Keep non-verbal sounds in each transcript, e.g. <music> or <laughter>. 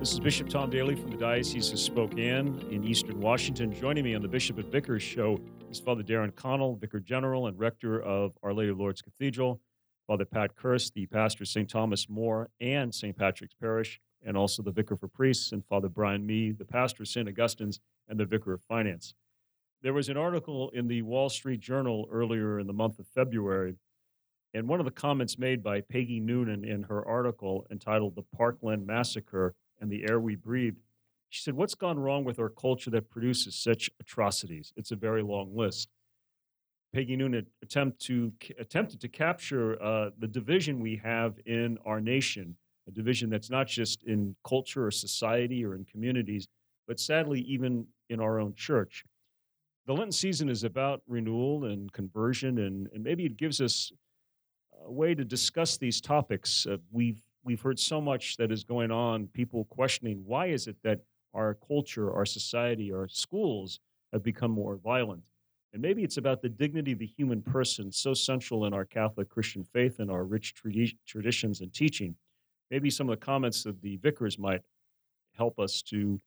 This is Bishop Tom Daly from the Diocese of Spokane in Eastern Washington. Joining me on the Bishop and Vicars show is Father Darrin Connall, Vicar General and Rector of Our Lady of Lourdes Cathedral, Father Pat Kurse, the pastor of St. Thomas More and St. Patrick's Parish, and also the Vicar for Priests, and Father Brian Mee, the pastor of St. Augustine's and the Vicar of Finance. There was an article in the Wall Street Journal earlier in the month of February and one of the comments made by Peggy Noonan in her article entitled The Parkland Massacre and the Air We Breathe, she said, What's gone wrong with our culture that produces such atrocities? It's a very long list. Peggy Noonan attempt to, attempted to capture uh, the division we have in our nation, a division that's not just in culture or society or in communities, but sadly, even in our own church. The Lenten season is about renewal and conversion, and, and maybe it gives us a way to discuss these topics. Uh, we've we've heard so much that is going on. People questioning why is it that our culture, our society, our schools have become more violent, and maybe it's about the dignity of the human person, so central in our Catholic Christian faith and our rich tradi- traditions and teaching. Maybe some of the comments of the vicars might help us to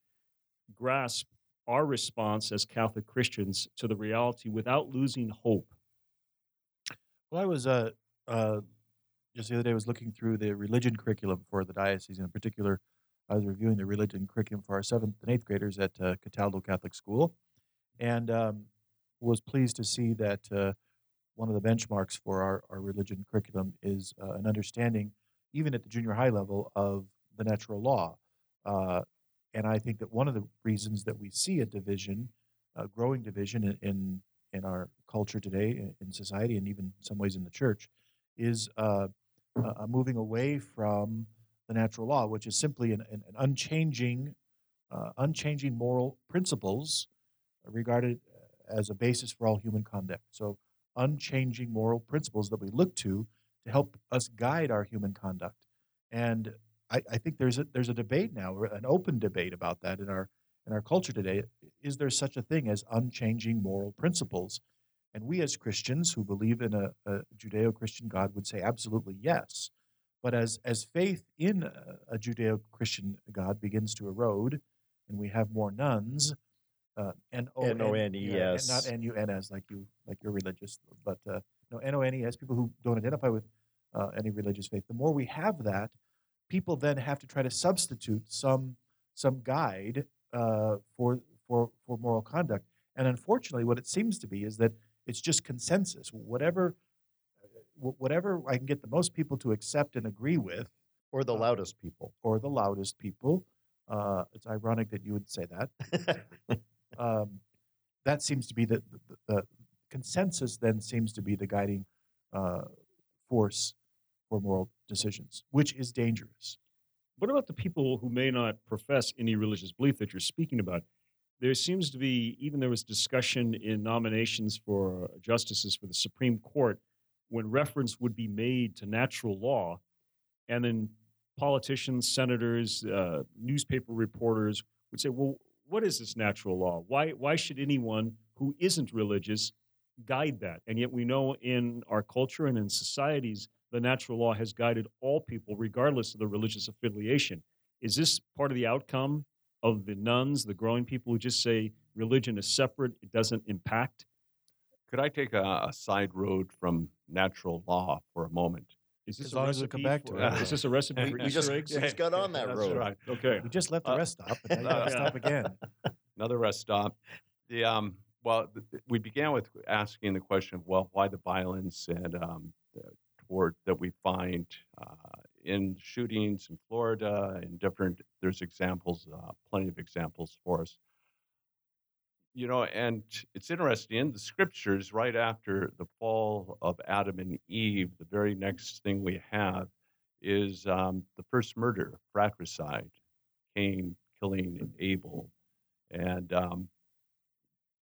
grasp our response as Catholic Christians to the reality without losing hope. Well, I was uh, uh, just the other day I was looking through the religion curriculum for the diocese. In particular, I was reviewing the religion curriculum for our seventh and eighth graders at uh, Cataldo Catholic School, and um, was pleased to see that uh, one of the benchmarks for our, our religion curriculum is uh, an understanding, even at the junior high level, of the natural law. Uh, and I think that one of the reasons that we see a division, a growing division in, in, in our culture today, in, in society, and even some ways in the church, is uh, uh, moving away from the natural law, which is simply an, an, an unchanging, uh, unchanging moral principles regarded as a basis for all human conduct. So, unchanging moral principles that we look to to help us guide our human conduct. And I, I think there's a there's a debate now, an open debate about that in our in our culture today. Is there such a thing as unchanging moral principles? And we as Christians who believe in a, a Judeo Christian God would say absolutely yes. But as, as faith in a, a Judeo Christian God begins to erode, and we have more nuns, uh, N O N E S, not N U N S like you like you're religious, but uh, no N O N E S, people who don't identify with uh, any religious faith. The more we have that, people then have to try to substitute some some guide uh, for for for moral conduct. And unfortunately, what it seems to be is that it's just consensus. Whatever, whatever I can get the most people to accept and agree with, or the uh, loudest people, or the loudest people. Uh, it's ironic that you would say that. <laughs> um, that seems to be the, the, the, consensus. Then seems to be the guiding uh, force for moral decisions, which is dangerous. What about the people who may not profess any religious belief that you're speaking about? There seems to be, even there was discussion in nominations for justices for the Supreme Court when reference would be made to natural law. And then politicians, senators, uh, newspaper reporters would say, well, what is this natural law? Why, why should anyone who isn't religious guide that? And yet we know in our culture and in societies, the natural law has guided all people, regardless of their religious affiliation. Is this part of the outcome of the nones, the growing people who just say religion is separate, it doesn't impact? Could I take a, a side road from natural law for a moment? Is this as long as we come back to it. Is this a recipe for we just, eggs? just got on that road. Right. Okay. We just left the uh, rest stop, and now you stop again. <laughs> Another rest stop. The um, well, we began with asking the question of well, why the violence and um, the, toward that we find uh, in shootings in Florida and different, there's examples, uh, plenty of examples for us. You know, and it's interesting in the scriptures, right after the fall of Adam and Eve, the very next thing we have is um, the first murder, fratricide, Cain killing Abel. And um,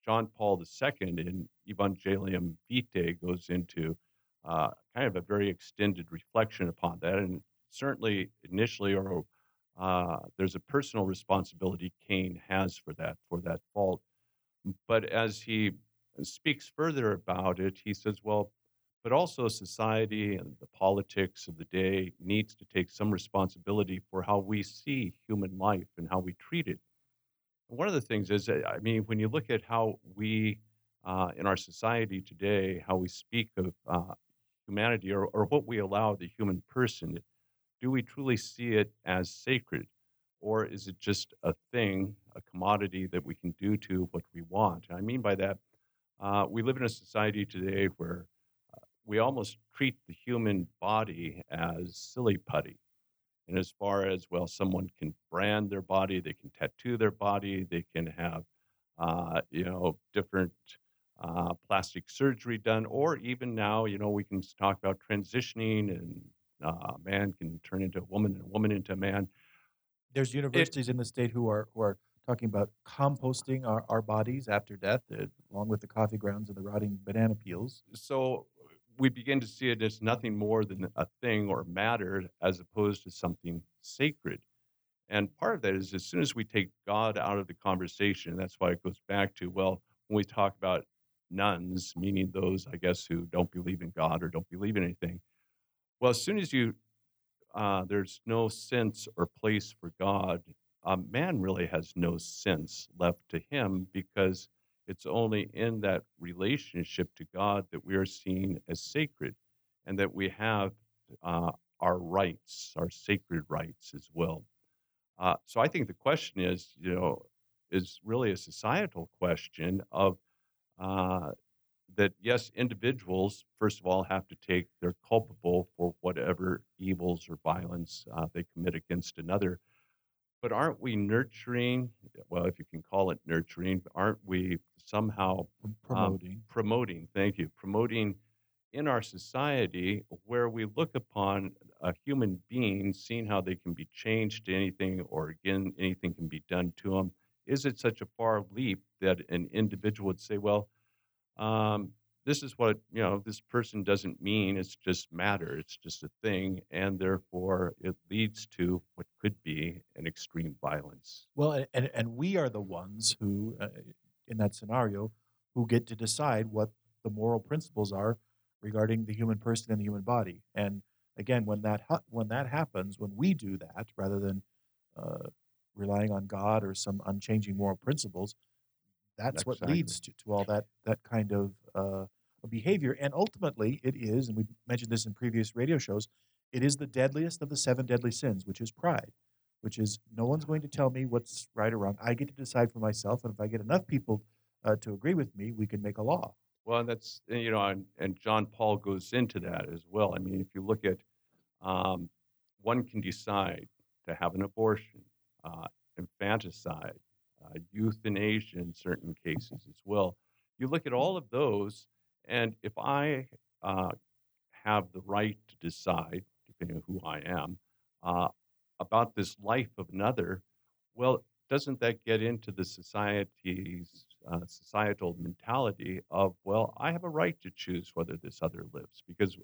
John Paul II in Evangelium Vitae goes into uh, kind of a very extended reflection upon that. And certainly initially or uh, there's a personal responsibility Cain has for that for that fault. But as he speaks further about it, he says, "Well, but also society and the politics of the day needs to take some responsibility for how we see human life and how we treat it. One of the things is, I mean, when you look at how we uh, in our society today, how we speak of uh, humanity or, or what we allow the human person, do we truly see it as sacred? Or is it just a thing, a commodity that we can do to what we want? I mean by that, uh, we live in a society today where uh, we almost treat the human body as silly putty. And as far as, well, someone can brand their body, they can tattoo their body, they can have, uh, you know, different uh, plastic surgery done, or even now, you know, we can talk about transitioning and a man can turn into a woman and a woman into a man. There's universities it, in the state who are who are talking about composting our, our bodies after death, uh, along with the coffee grounds and the rotting banana peels. So we begin to see it as nothing more than a thing or matter as opposed to something sacred. And part of that is as soon as we take God out of the conversation, that's why it goes back to, well, when we talk about nuns, meaning those, I guess, who don't believe in God or don't believe in anything. Well, as soon as you, uh, there's no sense or place for God, uh, man really has no sense left to him because it's only in that relationship to God that we are seen as sacred and that we have uh, our rights, our sacred rights as well. Uh, so I think the question is, you know, is really a societal question of uh, that yes, individuals, first of all, have to take, they're culpable for whatever evils or violence uh, they commit against another. But aren't we nurturing, well, if you can call it nurturing, aren't we somehow um, promoting? Um, promoting, thank you, promoting in our society where we look upon a human being, seeing how they can be changed to anything or again, anything can be done to them is it such a far leap that an individual would say, well, um, this is what, you know, this person doesn't mean, it's just matter, it's just a thing, and therefore it leads to what could be an extreme violence. Well, and, and we are the ones who, uh, in that scenario, who get to decide what the moral principles are regarding the human person and the human body. And again, when that ha- when that happens, when we do that, rather than uh, relying on God or some unchanging moral principles, that's exactly. what leads to, to all that that kind of uh, behavior. And ultimately, it is, and we mentioned this in previous radio shows, it is the deadliest of the seven deadly sins, which is pride, which is no one's going to tell me what's right or wrong. I get to decide for myself, and if I get enough people uh, to agree with me, we can make a law. Well, that's you know, and, and John Paul goes into that as well. I mean, if you look at um, one can decide to have an abortion uh, infanticide, uh, euthanasia in certain cases as well. You look at all of those, and if I uh, have the right to decide, depending on who I am, uh, about this life of another, well, doesn't that get into the society's uh, societal mentality of, well, I have a right to choose whether this other lives? Because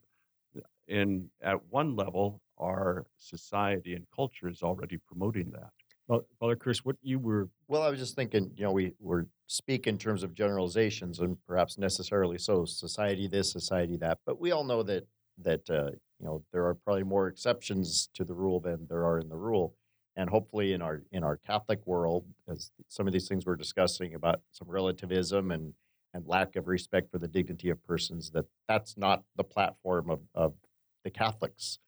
in at one level, our society and culture is already promoting that. Father Chris, what you were Well, I was just thinking, you know, we were speak in terms of generalizations and perhaps necessarily so, society this, society that. But we all know that that uh, you know there are probably more exceptions to the rule than there are in the rule. And hopefully, in our in our Catholic world, as some of these things we're discussing about some relativism and and lack of respect for the dignity of persons, that that's not the platform of of the Catholics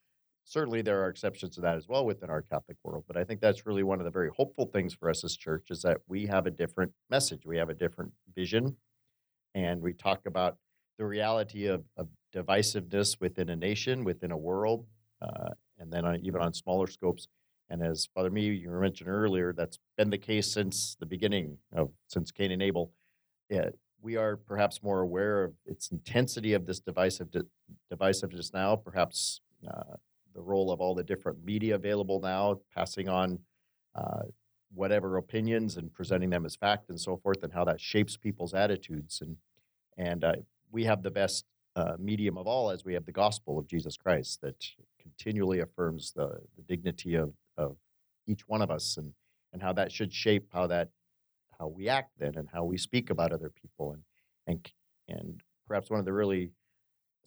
certainly there are exceptions to that as well within our Catholic world. But I think that's really one of the very hopeful things for us as church is that we have a different message, we have a different vision, and we talk about the reality of, of divisiveness within a nation, within a world, uh, and then on, even on smaller scopes. And as Father Mee, you mentioned earlier, that's been the case since the beginning of since Cain and Abel. Yeah, we are perhaps more aware of its intensity of this divisive divisiveness now, perhaps uh, the role of all the different media available now, passing on uh, whatever opinions and presenting them as fact and so forth, and how that shapes people's attitudes. And and uh, we have the best uh, medium of all, as we have the gospel of Jesus Christ that continually affirms the, the dignity of, of each one of us, and and how that should shape how that how we act then, and how we speak about other people, and and and perhaps one of the really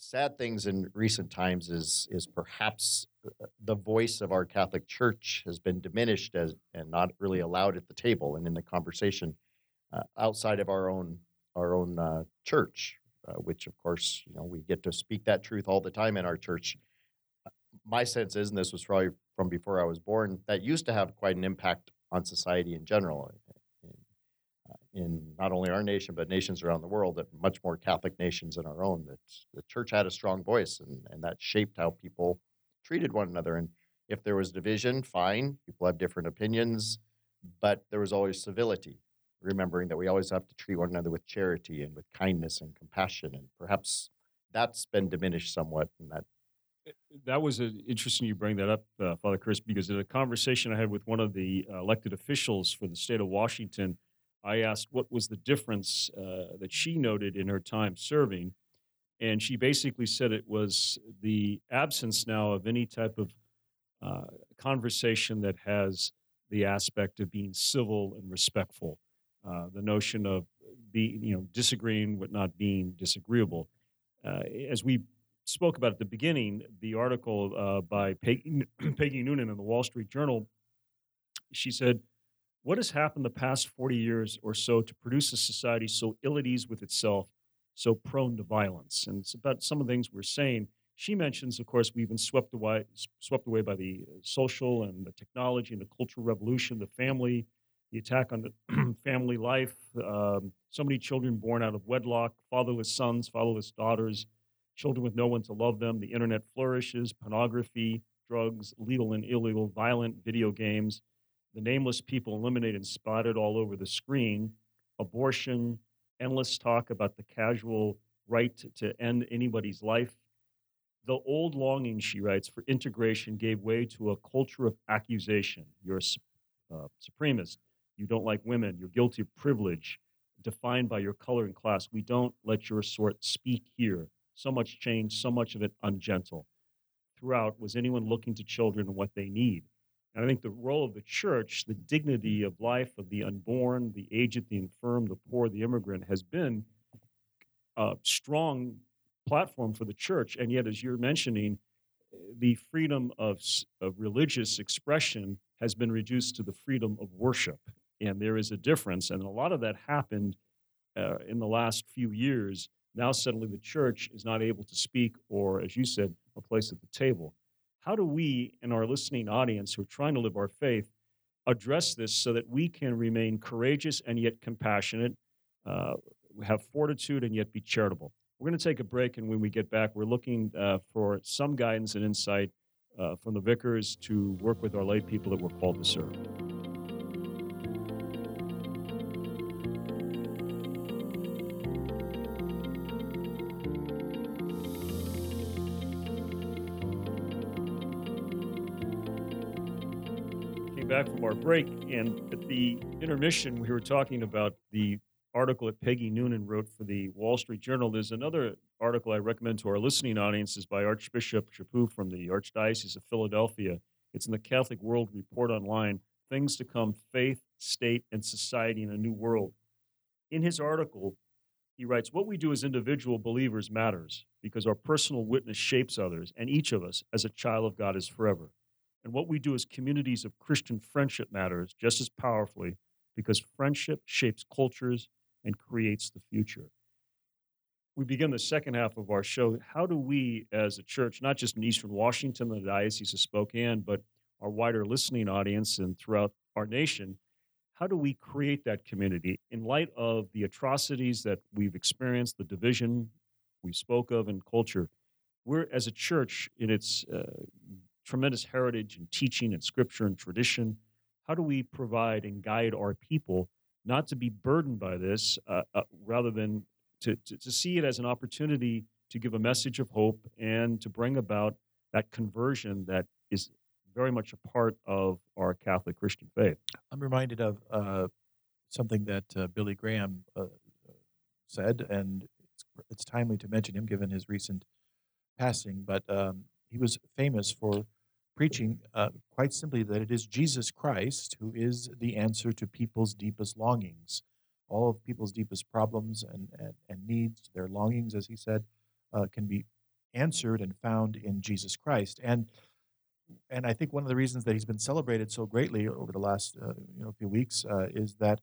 sad things in recent times is is perhaps uh, the voice of our Catholic Church has been diminished as and not really allowed at the table and in the conversation uh, outside of our own our own uh, church, uh, which of course you know we get to speak that truth all the time in our church. My sense is, and this was probably from before I was born, that used to have quite an impact on society in general in not only our nation but nations around the world that much more catholic nations than our own that the church had a strong voice and, and that shaped how people treated one another. And if there was division fine people have different opinions but there was always civility remembering that we always have to treat one another with charity and with kindness and compassion. And perhaps that's been diminished somewhat and that eh, that was interesting you bring that up, uh, Father Chris, because in a conversation I had with one of the uh, elected officials for the state of Washington, I asked what was the difference uh, that she noted in her time serving. And she basically said it was the absence now of any type of uh, conversation that has the aspect of being civil and respectful. Uh, the notion of being, you know, disagreeing but not being disagreeable. Uh, as we spoke about at the beginning, the article uh, by Peggy, <clears throat> Peggy Noonan in the Wall Street Journal, she said what has happened the past 40 years or so to produce a society so ill at ease with itself, so prone to violence? And it's about some of the things we're saying. She mentions, of course, we've been swept away, swept away by the uh, social and the technology and the cultural revolution, the family, the attack on the <clears throat> family life, um, so many children born out of wedlock, fatherless sons, fatherless daughters, children with no one to love them. The internet flourishes, pornography, drugs, legal and illegal, violent video games the nameless people eliminated and spotted all over the screen, abortion, endless talk about the casual right to end anybody's life. The old longing, she writes, for integration gave way to a culture of accusation. You're a uh, supremacist. You don't like women. You're guilty of privilege, defined by your color and class. We don't let your sort speak here. So much change, so much of it ungentle. Throughout, was anyone looking to children and what they need? And I think the role of the church, the dignity of life of the unborn, the aged, the infirm, the poor, the immigrant, has been a strong platform for the church. And yet, as you're mentioning, the freedom of, of religious expression has been reduced to the freedom of worship. And there is a difference. And a lot of that happened uh, in the last few years. Now, suddenly, the church is not able to speak or, as you said, a place at the table. How do we, in our listening audience who are trying to live our faith, address this so that we can remain courageous and yet compassionate, uh, have fortitude and yet be charitable? We're going to take a break, and when we get back, we're looking uh, for some guidance and insight uh, from the vicars to work with our lay people that we're called to serve. Back from our break, and at the intermission, we were talking about the article that Peggy Noonan wrote for the Wall Street Journal. There's another article I recommend to our listening audiences by Archbishop Chaput from the Archdiocese of Philadelphia. It's in the Catholic World Report Online Things to Come Faith, State, and Society in a New World. In his article, he writes What we do as individual believers matters because our personal witness shapes others, and each of us, as a child of God, is forever. And what we do as communities of Christian friendship matters just as powerfully because friendship shapes cultures and creates the future. We begin the second half of our show. How do we, as a church, not just in Eastern Washington, the Diocese of Spokane, but our wider listening audience and throughout our nation, how do we create that community in light of the atrocities that we've experienced, the division we spoke of in culture? We're, as a church, in its uh, tremendous heritage and teaching and scripture and tradition. How do we provide and guide our people not to be burdened by this, uh, uh, rather than to, to, to see it as an opportunity to give a message of hope and to bring about that conversion that is very much a part of our Catholic Christian faith? I'm reminded of uh, something that uh, Billy Graham uh, said, and it's, it's, timely to mention him given his recent passing. But um, he was famous for preaching uh, quite simply that it is Jesus Christ who is the answer to people's deepest longings. All of people's deepest problems and, and, and needs, their longings, as he said, uh, can be answered and found in Jesus Christ. And and I think one of the reasons that he's been celebrated so greatly over the last uh, you know few weeks uh, is that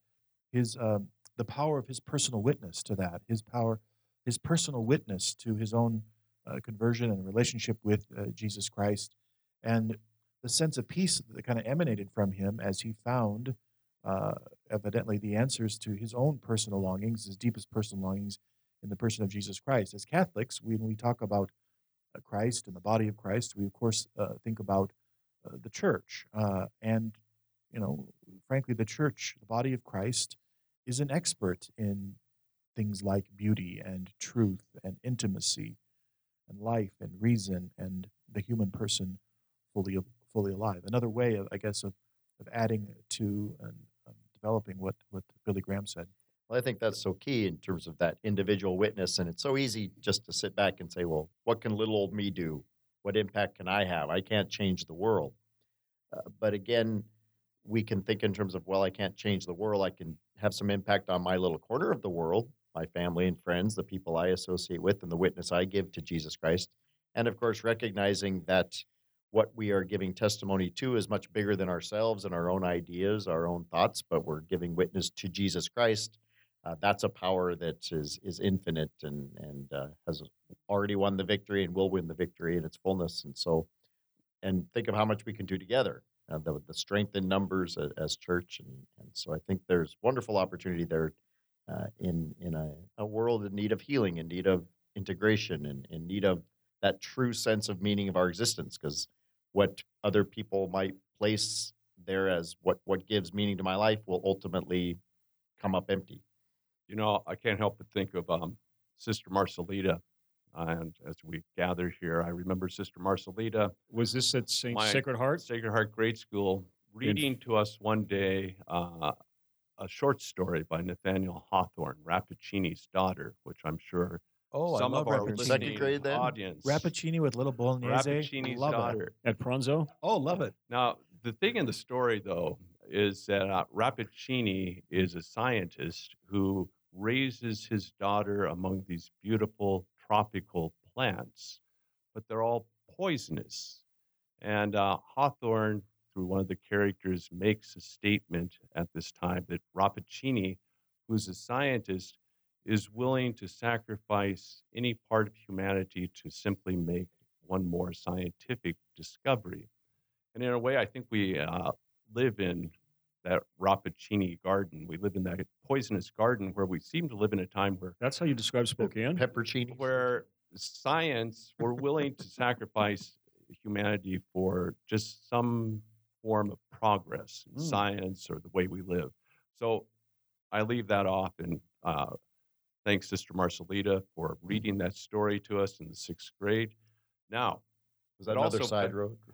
his um, the power of his personal witness to that, his power, his personal witness to his own uh, conversion and relationship with uh, Jesus Christ, and the sense of peace that kind of emanated from him as he found uh, evidently the answers to his own personal longings, his deepest personal longings in the person of Jesus Christ. As Catholics, when we talk about uh, Christ and the body of Christ, we of course uh, think about uh, the church. Uh, and, you know, frankly, the church, the body of Christ, is an expert in things like beauty and truth and intimacy and life and reason and the human person fully fully alive. Another way, of, I guess, of, of adding to and um, developing what, what Billy Graham said. Well, I think that's so key in terms of that individual witness. And it's so easy just to sit back and say, well, what can little old me do? What impact can I have? I can't change the world. Uh, but again, we can think in terms of, well, I can't change the world. I can have some impact on my little corner of the world, my family and friends, the people I associate with, and the witness I give to Jesus Christ. And of course, recognizing that what we are giving testimony to is much bigger than ourselves and our own ideas, our own thoughts, but we're giving witness to Jesus Christ uh, that's a power that is is infinite and and uh, has already won the victory and will win the victory in its fullness. And so, and think of how much we can do together. Uh, the, the strength in numbers as, as, church, and and so I think there's wonderful opportunity there uh, in in a, a world in need of healing, in need of integration, and in need of that true sense of meaning of our existence. Because what other people might place there as what what gives meaning to my life will ultimately come up empty you know, I can't help but think of um, Sister Marcelita. And as we gather here, I remember Sister Marcelita. Was this at St. Sacred Heart? Sacred Heart Grade School, reading to us one day uh, a short story by Nathaniel Hawthorne, Rappaccini's daughter, which I'm sure Oh, some I love of our Rappaccini. listening Second grade then? audience. Rappaccini with little bolognese. Rappaccini's love daughter. It. At Pronzo? Oh, love it. Now, the thing in the story, though, is that uh, Rappaccini is a scientist who raises his daughter among these beautiful tropical plants, but they're all poisonous. And uh, Hawthorne, through one of the characters, makes a statement at this time that Rappaccini, who's a scientist, is willing to sacrifice any part of humanity to simply make one more scientific discovery. And in a way, I think we uh, live in that Rappaccini garden. We live in that poisonous garden where we seem to live in a time where That's how you describe Spokane? Peppercini. where science we're willing to sacrifice humanity for just some form of progress in Mm. science or the way we live. So I leave that off and uh, thanks Sister Marcelita for reading that story to us in the sixth grade. Now, Was that another side road? <laughs>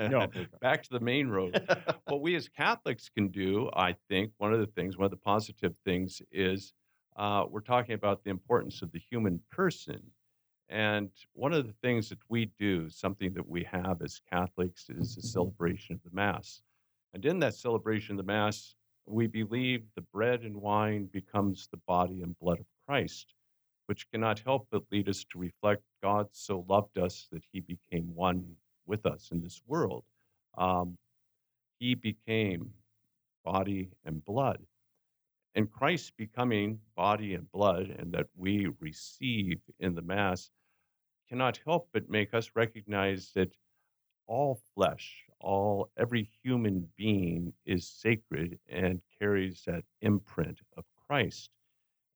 No. back to the main road. what we as Catholics can do, I think, one of the things, one of the positive things is uh, we're talking about the importance of the human person. And one of the things that we do, something that we have as Catholics, is the celebration of the Mass. And in that celebration of the Mass, we believe the bread and wine becomes the body and blood of Christ, which cannot help but lead us to reflect God so loved us that he became one with us in this world. Um, he became body and blood. And Christ becoming body and blood, and that we receive in the Mass, cannot help but make us recognize that all flesh, all every human being is sacred and carries that imprint of Christ.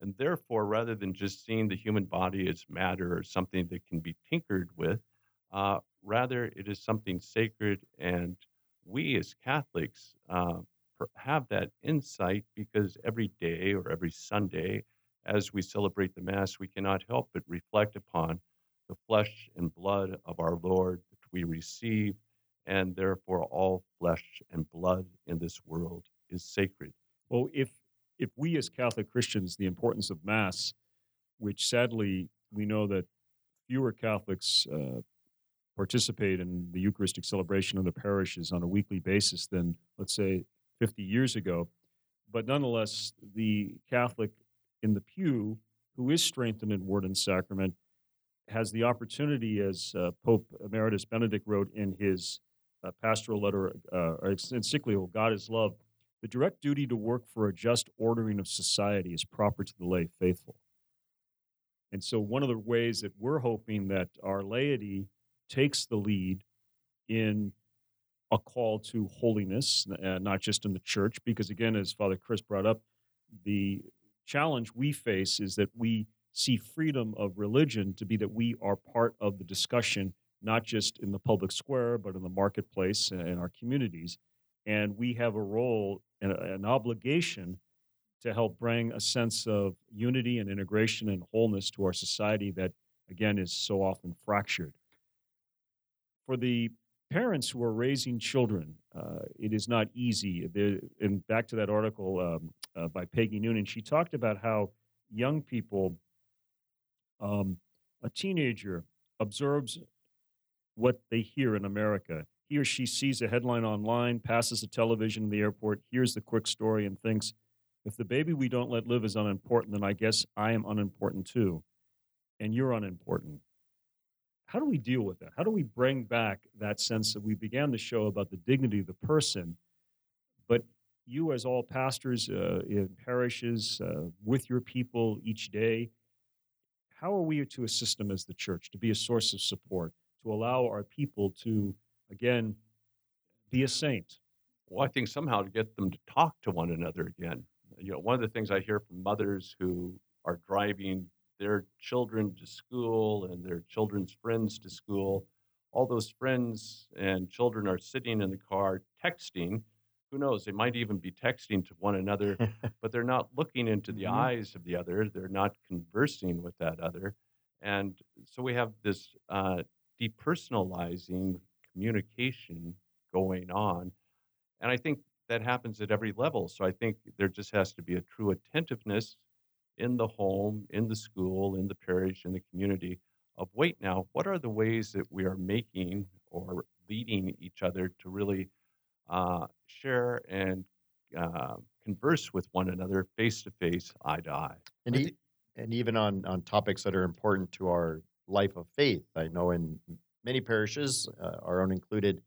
And therefore, rather than just seeing the human body as matter or something that can be tinkered with, uh, rather it is something sacred. And we as Catholics uh, have that insight because every day or every Sunday, as we celebrate the Mass, we cannot help but reflect upon the flesh and blood of our Lord that we receive, and therefore all flesh and blood in this world is sacred. Well, if if we as Catholic Christians, the importance of Mass, which sadly we know that fewer Catholics uh, participate in the Eucharistic celebration of the parishes on a weekly basis than, let's say, 50 years ago. But nonetheless, the Catholic in the pew who is strengthened in word and sacrament has the opportunity, as uh, Pope Emeritus Benedict wrote in his uh, pastoral letter, uh, or encyclical, God is Love, the direct duty to work for a just ordering of society is proper to the lay faithful. And so, one of the ways that we're hoping that our laity takes the lead in a call to holiness, uh, not just in the church, because again, as Father Chris brought up, the challenge we face is that we see freedom of religion to be that we are part of the discussion, not just in the public square, but in the marketplace and in our communities. And we have a role and an obligation to help bring a sense of unity and integration and wholeness to our society that, again, is so often fractured. For the parents who are raising children, uh, it is not easy. And back to that article um, uh, by Peggy Noonan, she talked about how young people, um, a teenager observes what they hear in America. He or she sees a headline online, passes a television in the airport, hears the quick story, and thinks, if the baby we don't let live is unimportant, then I guess I am unimportant too, and you're unimportant. How do we deal with that? How do we bring back that sense that we began the show about the dignity of the person, but you, as all pastors uh, in parishes, uh, with your people each day, how are we to assist them as the church to be a source of support, to allow our people to, again, be a saint? Well, I think somehow to get them to talk to one another again you know, one of the things I hear from mothers who are driving their children to school and their children's friends to school, all those friends and children are sitting in the car texting. Who knows? They might even be texting to one another, <laughs> but they're not looking into the mm-hmm. eyes of the other. They're not conversing with that other. And so we have this uh, depersonalizing communication going on. And I think that happens at every level. So I think there just has to be a true attentiveness in the home, in the school, in the parish, in the community of wait now, what are the ways that we are making or leading each other to really uh, share and uh, converse with one another face to face, eye to eye. And, e- and even on, on topics that are important to our life of faith. I know in many parishes, uh, our own included,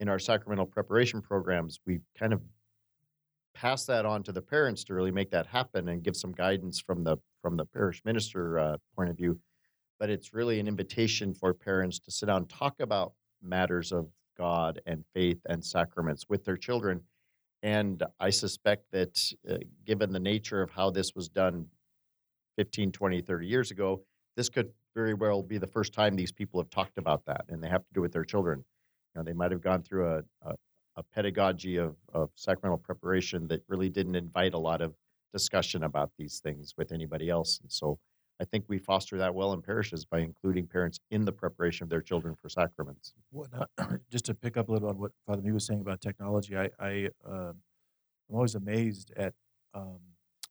in our sacramental preparation programs, we kind of pass that on to the parents to really make that happen and give some guidance from the from the parish minister uh, point of view. But it's really an invitation for parents to sit down and talk about matters of God and faith and sacraments with their children. And I suspect that uh, given the nature of how this was done 15, 20, 30 years ago, this could very well be the first time these people have talked about that and they have to do with their children You know, they might have gone through a, a, a pedagogy of, of sacramental preparation that really didn't invite a lot of discussion about these things with anybody else. And so I think we foster that well in parishes by including parents in the preparation of their children for sacraments. Well, <clears throat> just to pick up a little on what Father Mee was saying about technology, I, I uh, I'm always amazed at um,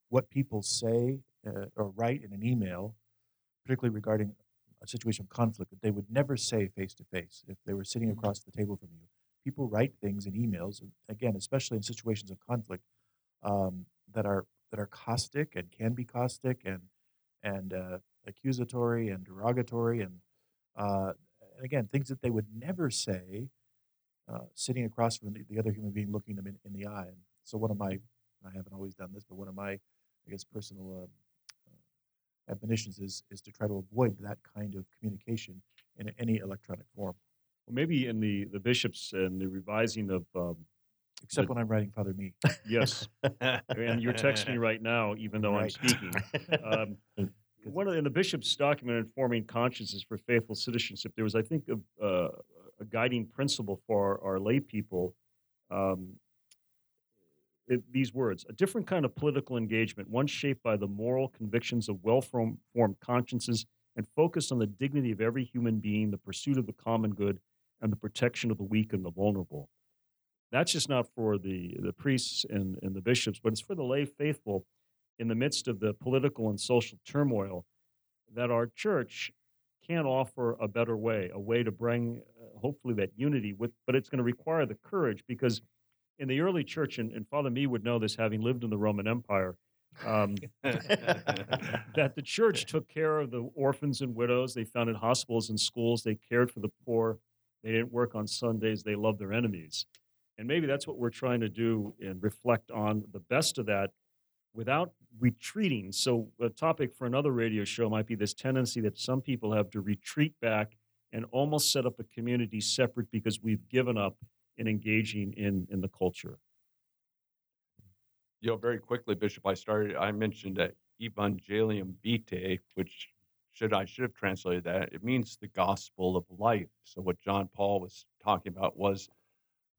what people say uh, or write in an email, particularly regarding a situation of conflict that they would never say face to face if they were sitting mm-hmm. across the table from you. People write things in emails, again, especially in situations of conflict, um, that are that are caustic and can be caustic and and uh, accusatory and derogatory and uh, again things that they would never say uh, sitting across from the, the, other human being looking them in, in the eye. And so one of my I haven't always done this, but one of my I guess personal um, admonitions is is to try to avoid that kind of communication in any electronic form. Well, maybe in the the bishops and the revising of. Um, Except the, when I'm writing Father Mee. Yes, and you're texting me <laughs> right now, even though right. I'm speaking. Um, <laughs> one of the, in the bishop's document informing consciences for faithful citizenship, there was, I think, a, uh, a guiding principle for our, our lay people um, it, these words a different kind of political engagement, one shaped by the moral convictions of well formed consciences and focused on the dignity of every human being, the pursuit of the common good, and the protection of the weak and the vulnerable. That's just not for the, the priests and, and the bishops, but it's for the lay faithful in the midst of the political and social turmoil that our church can offer a better way, a way to bring uh, hopefully that unity with, but it's going to require the courage because in the early church, and, and Father Mee would know this having lived in the Roman Empire, Um, <laughs> that the church took care of the orphans and widows. They founded hospitals and schools. They cared for the poor. They didn't work on Sundays. They loved their enemies. And maybe that's what we're trying to do and reflect on the best of that without retreating. So, a topic for another radio show might be this tendency that some people have to retreat back and almost set up a community separate because we've given up in engaging in, in the culture. you know, very quickly, Bishop, I started, I mentioned that Evangelium Vitae, which should I should have translated that. It means the gospel of life. So what John Paul was talking about was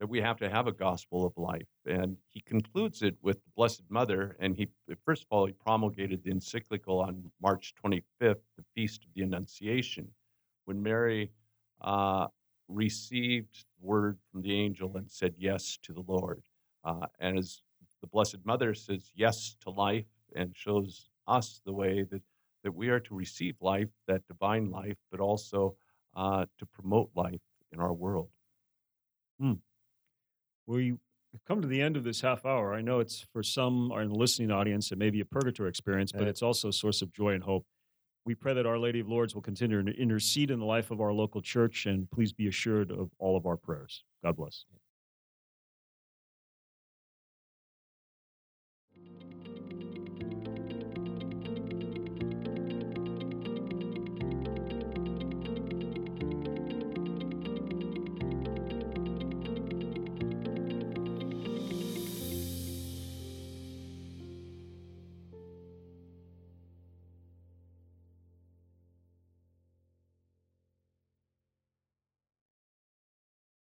that we have to have a gospel of life. And he concludes it with the Blessed Mother. And he, first of all, he promulgated the encyclical on March 25th, the Feast of the Annunciation, when Mary uh, received word from the angel and said yes to the Lord. Uh, and as the Blessed Mother says yes to life and shows us the way that, that we are to receive life, that divine life, but also uh, to promote life in our world. We come to the end of this half hour. I know it's for some in the listening audience, it may be a purgatory experience, but it's also a source of joy and hope. We pray that Our Lady of Lourdes will continue to intercede in the life of our local church, and please be assured of all of our prayers. God bless.